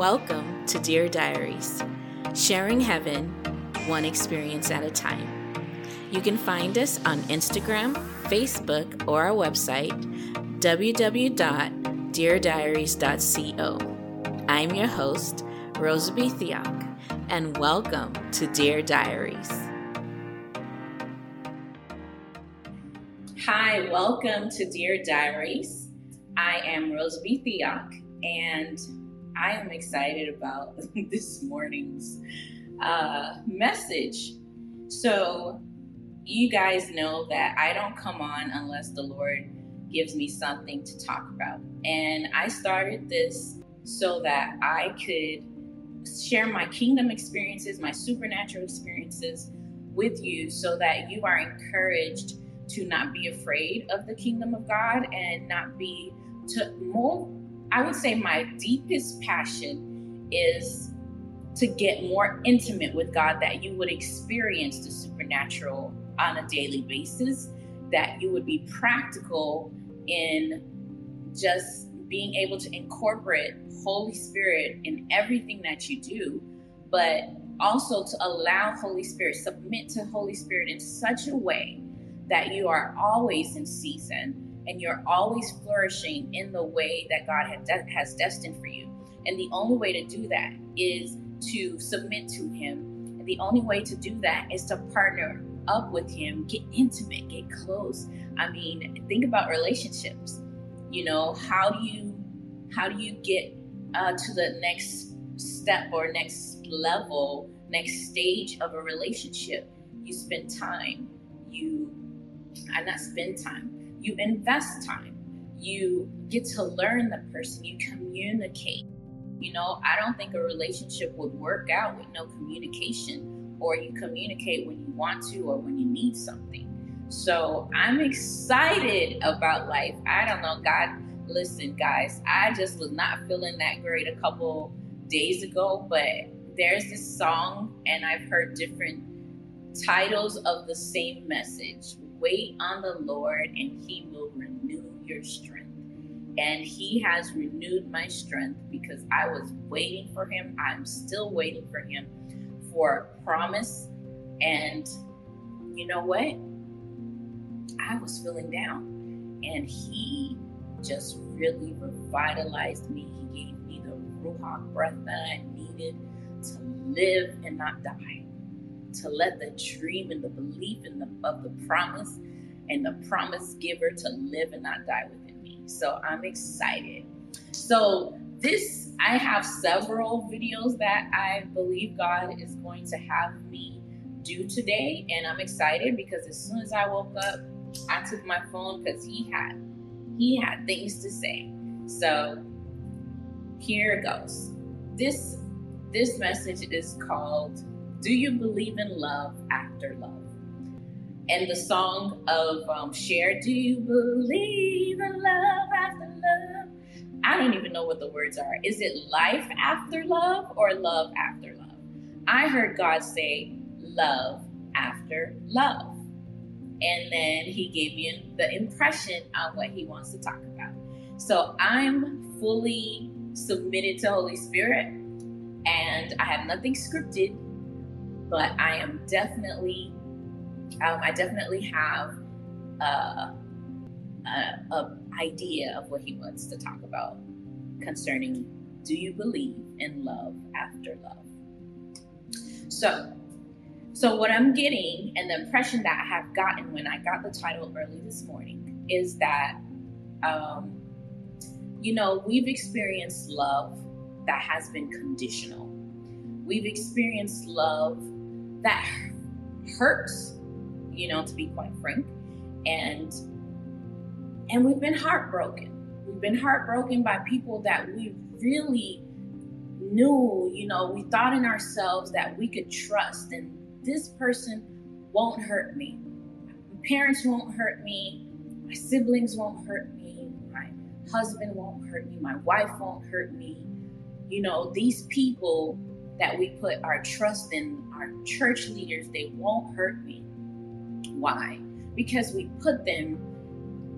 Welcome to Dear Diaries, sharing heaven one experience at a time. You can find us on Instagram, Facebook, or our website, www.deardiaries.co. I'm your host, Rosa B. Theok, and welcome to Dear Diaries. Hi, welcome to Dear Diaries. I am Rosa B. Theok, and I am excited about this morning's uh, message. So, you guys know that I don't come on unless the Lord gives me something to talk about. And I started this so that I could share my kingdom experiences, my supernatural experiences with you, so that you are encouraged to not be afraid of the kingdom of God and not be to more I would say my deepest passion is to get more intimate with God, that you would experience the supernatural on a daily basis, that you would be practical in just being able to incorporate Holy Spirit in everything that you do, but also to allow Holy Spirit, submit to Holy Spirit in such a way that you are always in season and you're always flourishing in the way that God has destined for you. And the only way to do that is to submit to Him. And the only way to do that is to partner up with Him, get intimate, get close. I mean, think about relationships. You know, how do you how do you get uh, to the next step or next level, next stage of a relationship? You spend time. You, I not spend time you invest time. You get to learn the person. You communicate. You know, I don't think a relationship would work out with no communication, or you communicate when you want to or when you need something. So I'm excited about life. I don't know, God, listen, guys, I just was not feeling that great a couple days ago, but there's this song, and I've heard different titles of the same message Wait on the Lord, and He will renew your strength. And He has renewed my strength because I was waiting for Him. I'm still waiting for Him for promise. And you know what? I was feeling down, and He just really revitalized me. He gave me the Ruach breath that I needed to live and not die to let the dream and the belief in the, of the promise and the promise giver to live and not die within me. So I'm excited. So this, I have several videos that I believe God is going to have me do today, and I'm excited because as soon as I woke up, I took my phone because he had he had things to say. So here it goes. This this message is called do You Believe in Love After Love? And the song of um, Cher, Do You Believe in Love After Love? I don't even know what the words are. Is it life after love or love after love? I heard God say love after love. And then he gave me the impression on what he wants to talk about. So I'm fully submitted to Holy Spirit and I have nothing scripted but I am definitely, um, I definitely have a, a, a idea of what he wants to talk about concerning do you believe in love after love? So, so what I'm getting and the impression that I have gotten when I got the title early this morning is that, um, you know, we've experienced love that has been conditional. We've experienced love that hurts, you know, to be quite frank. And and we've been heartbroken. We've been heartbroken by people that we really knew, you know, we thought in ourselves that we could trust and this person won't hurt me. My parents won't hurt me. My siblings won't hurt me. My husband won't hurt me. My wife won't hurt me. You know, these people that we put our trust in our church leaders, they won't hurt me. Why? Because we put them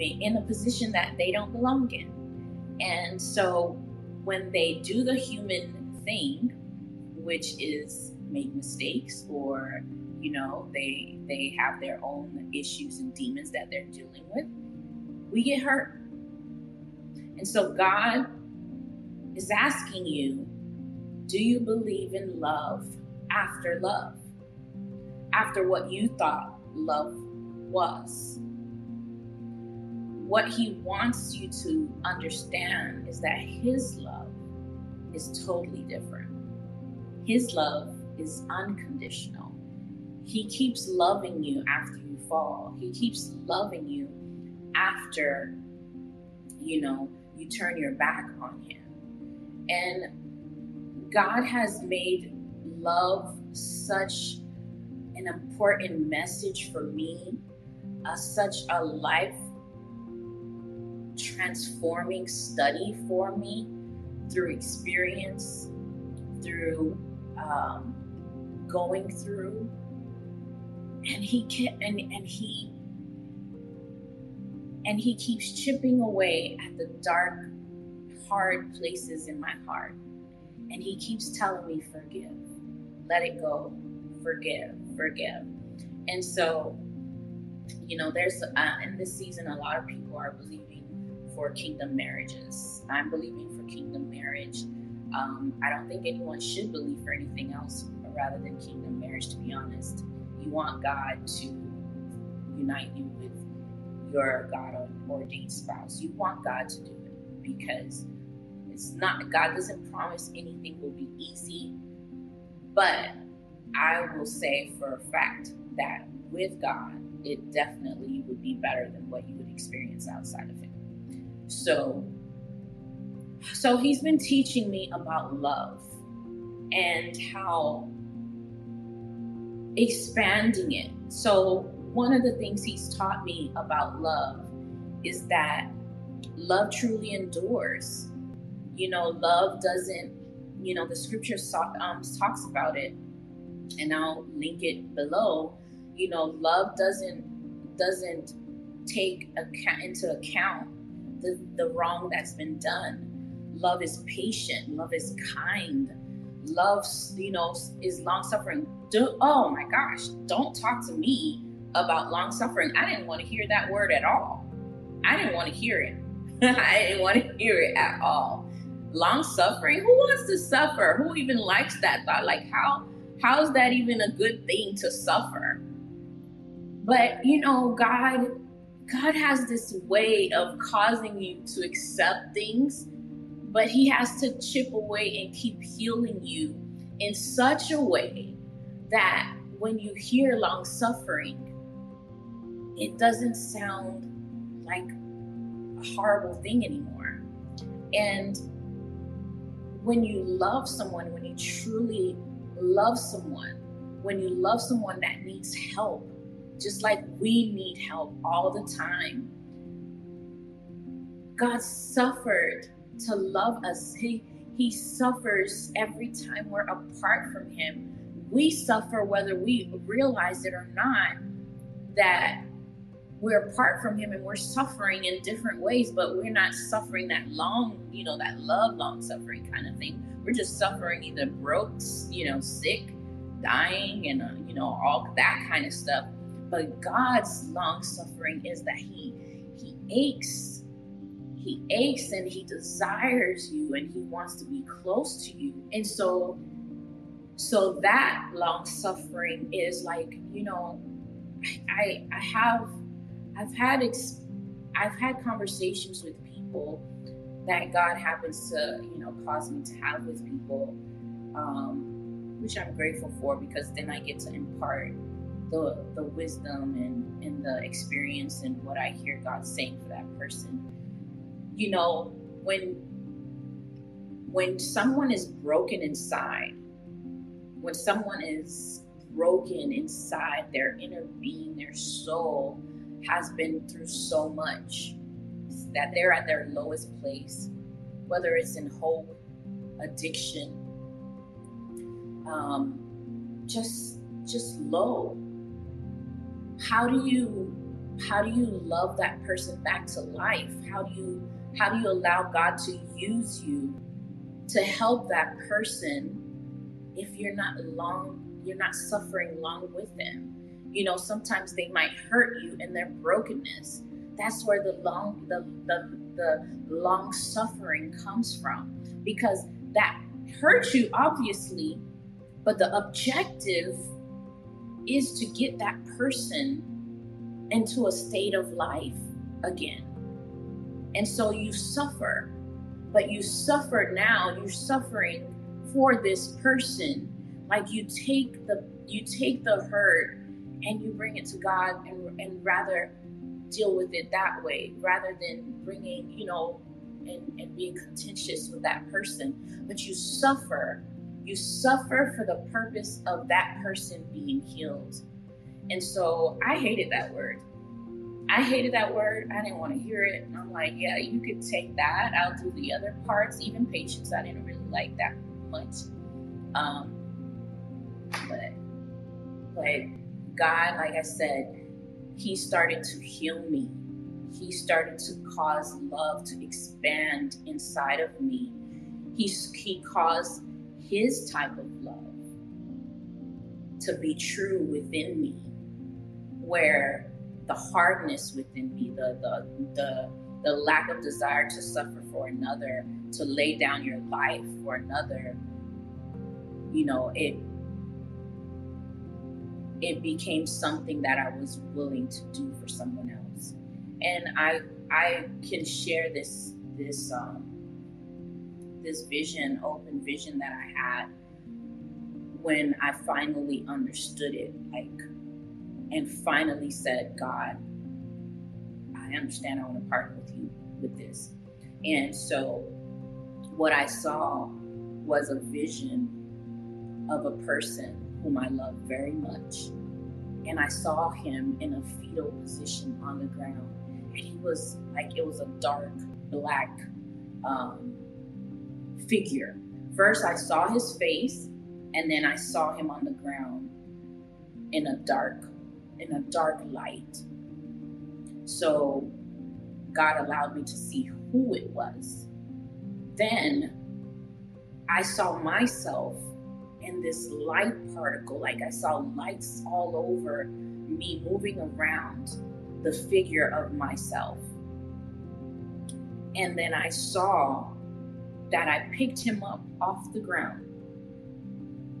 in a position that they don't belong in. And so when they do the human thing, which is make mistakes or you know they they have their own issues and demons that they're dealing with we get hurt and so god is asking you do you believe in love after love after what you thought love was what he wants you to understand is that his love is totally different his love is unconditional. He keeps loving you after you fall. He keeps loving you after, you know, you turn your back on him. And God has made love such an important message for me, uh, such a life transforming study for me through experience, through um, going through. And he and, and he and he keeps chipping away at the dark hard places in my heart and he keeps telling me forgive. Let it go. Forgive. Forgive. And so you know there's uh, in this season a lot of people are believing for kingdom marriages. I'm believing for kingdom marriage. Um, I don't think anyone should believe for anything else rather than kingdom marriage, to be honest. You want God to unite you with your God ordained spouse. You want God to do it because it's not, God doesn't promise anything will be easy. But I will say for a fact that with God, it definitely would be better than what you would experience outside of Him. So so he's been teaching me about love and how expanding it. So, one of the things he's taught me about love is that love truly endures. You know, love doesn't, you know, the scripture um, talks about it, and I'll link it below. You know, love doesn't doesn't take account into account the, the wrong that's been done Love is patient. Love is kind. Love, you know, is long suffering. Oh my gosh, don't talk to me about long suffering. I didn't want to hear that word at all. I didn't want to hear it. I didn't want to hear it at all. Long suffering? Who wants to suffer? Who even likes that thought? Like how how is that even a good thing to suffer? But you know, God God has this way of causing you to accept things but he has to chip away and keep healing you in such a way that when you hear long suffering, it doesn't sound like a horrible thing anymore. And when you love someone, when you truly love someone, when you love someone that needs help, just like we need help all the time, God suffered to love us. He he suffers every time we're apart from him. We suffer whether we realize it or not that we're apart from him and we're suffering in different ways, but we're not suffering that long, you know, that love long suffering kind of thing. We're just suffering either broke, you know, sick, dying, and, uh, you know, all that kind of stuff. But God's long suffering is that he he aches he aches and he desires you and he wants to be close to you and so so that long suffering is like you know i i have i've had ex- i've had conversations with people that god happens to you know cause me to have with people um, which i'm grateful for because then i get to impart the the wisdom and and the experience and what i hear god saying for that person. You know, when when someone is broken inside, when someone is broken inside, their inner being, their soul has been through so much that they're at their lowest place, whether it's in hope, addiction, um, just just low. How do you how do you love that person back to life? How do you how do you allow God to use you to help that person if you're not long you're not suffering long with them you know sometimes they might hurt you in their brokenness. That's where the long the the, the long suffering comes from because that hurts you obviously but the objective is to get that person into a state of life again. And so you suffer but you suffer now. You're suffering for this person. Like you take the you take the hurt and you bring it to god and, and rather deal with it that way rather than bringing you know and, and being contentious with that person but you suffer you suffer for the purpose of that person being healed and so i hated that word I hated that word. I didn't want to hear it. And I'm like, yeah, you could take that. I'll do the other parts, even patience. I didn't really like that much. Um, but, but God, like I said, He started to heal me. He started to cause love to expand inside of me. He, he caused His type of love to be true within me, where the hardness within me, the the the the lack of desire to suffer for another, to lay down your life for another, you know, it it became something that I was willing to do for someone else. And I I can share this this um this vision, open vision that I had when I finally understood it. Like and finally said, God, I understand I want to partner with you with this. And so what I saw was a vision of a person whom I love very much. And I saw him in a fetal position on the ground. And he was like, it was a dark black um, figure. First, I saw his face, and then I saw him on the ground in a dark in a dark light. So God allowed me to see who it was. Then I saw myself in this light particle, like I saw lights all over me moving around the figure of myself. And then I saw that I picked him up off the ground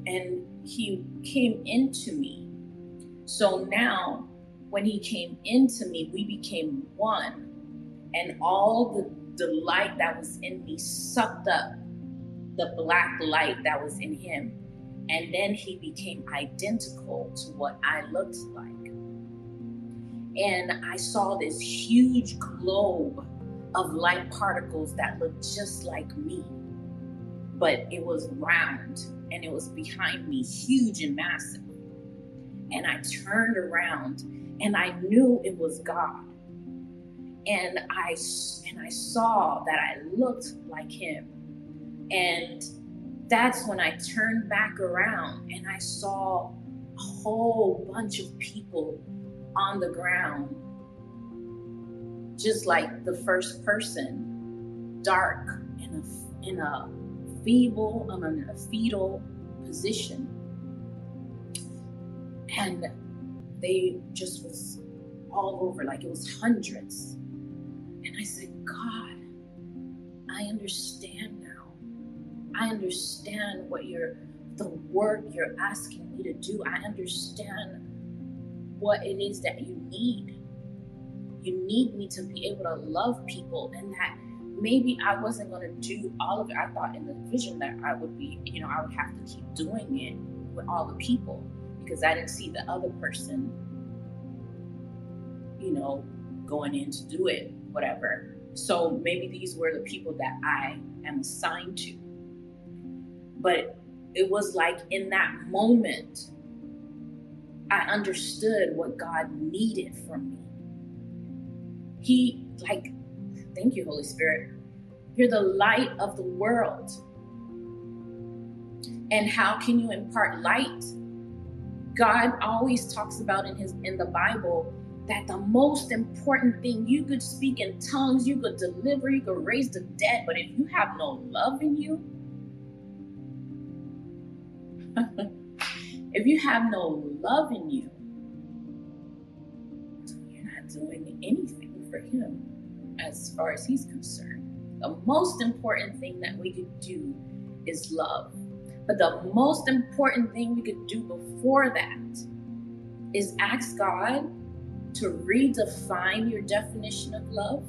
and he came into me so now, when he came into me, we became one, and all the, the light that was in me sucked up the black light that was in him. And then he became identical to what I looked like. And I saw this huge globe of light particles that looked just like me, but it was round and it was behind me, huge and massive and I turned around and I knew it was God. And I and I saw that I looked like him. And that's when I turned back around and I saw a whole bunch of people on the ground just like the first person, dark in a in a feeble, I'm in a fetal position. And they just was all over like it was hundreds. And i said god i understand i understand what you're the work you're asking me to do i understand what it is that you need you need me to be able to love people and that maybe i wasn't going to do all of it i thought in the vision that i would be you know i would have to keep doing it with all the people because I didn't see the other person, you know, going in to do it, whatever. So maybe these were the people that I am assigned to. But it was like in that moment, I understood what God needed from me. He, like, thank you, Holy Spirit. You're the light of the world. And how can you impart light God always talks about in his in the Bible that the most important thing you could speak in tongues, you could deliver, you could raise the dead, but if you have no love in you, if you have no love in you, you're not doing anything for Him as far as He's concerned. The most important thing that we could do is love. But the most important thing we could do before that is ask God to redefine your definition of love,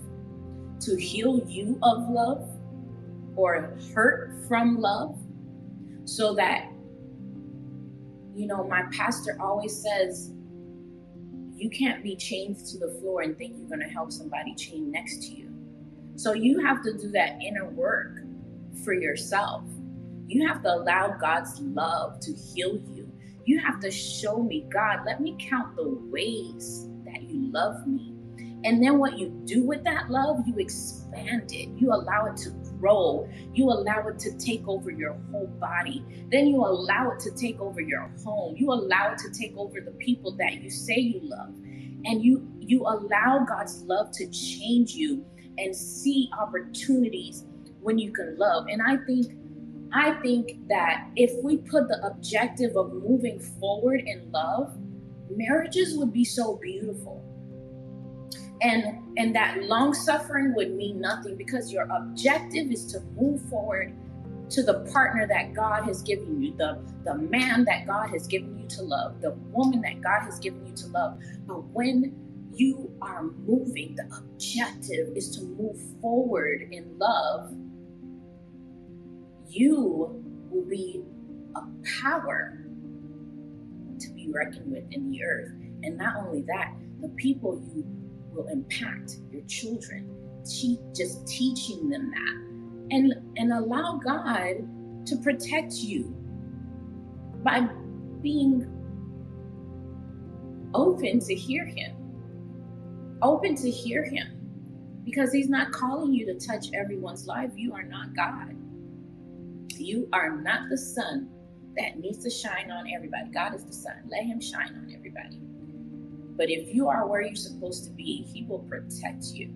to heal you of love or hurt from love, so that, you know, my pastor always says, you can't be chained to the floor and think you're going to help somebody chained next to you. So you have to do that inner work for yourself. You have to allow God's love to heal you. You have to show me, God, let me count the ways that you love me. And then what you do with that love, you expand it. You allow it to grow. You allow it to take over your whole body. Then you allow it to take over your home. You allow it to take over the people that you say you love. And you you allow God's love to change you and see opportunities when you can love. And I think I think that if we put the objective of moving forward in love, marriages would be so beautiful. And and that long suffering would mean nothing because your objective is to move forward to the partner that God has given you, the, the man that God has given you to love, the woman that God has given you to love. But when you are moving, the objective is to move forward in love, you will be a power to be reckoned with in the earth. And not only that, the people you will impact, your children, just teaching them that. And, and allow God to protect you by being open to hear Him open to hear him because he's not calling you to touch everyone's life. You are not God. You are not the sun that needs to shine on everybody. God is the sun. Let him shine on everybody. But if you are where you're supposed to be, he will protect you.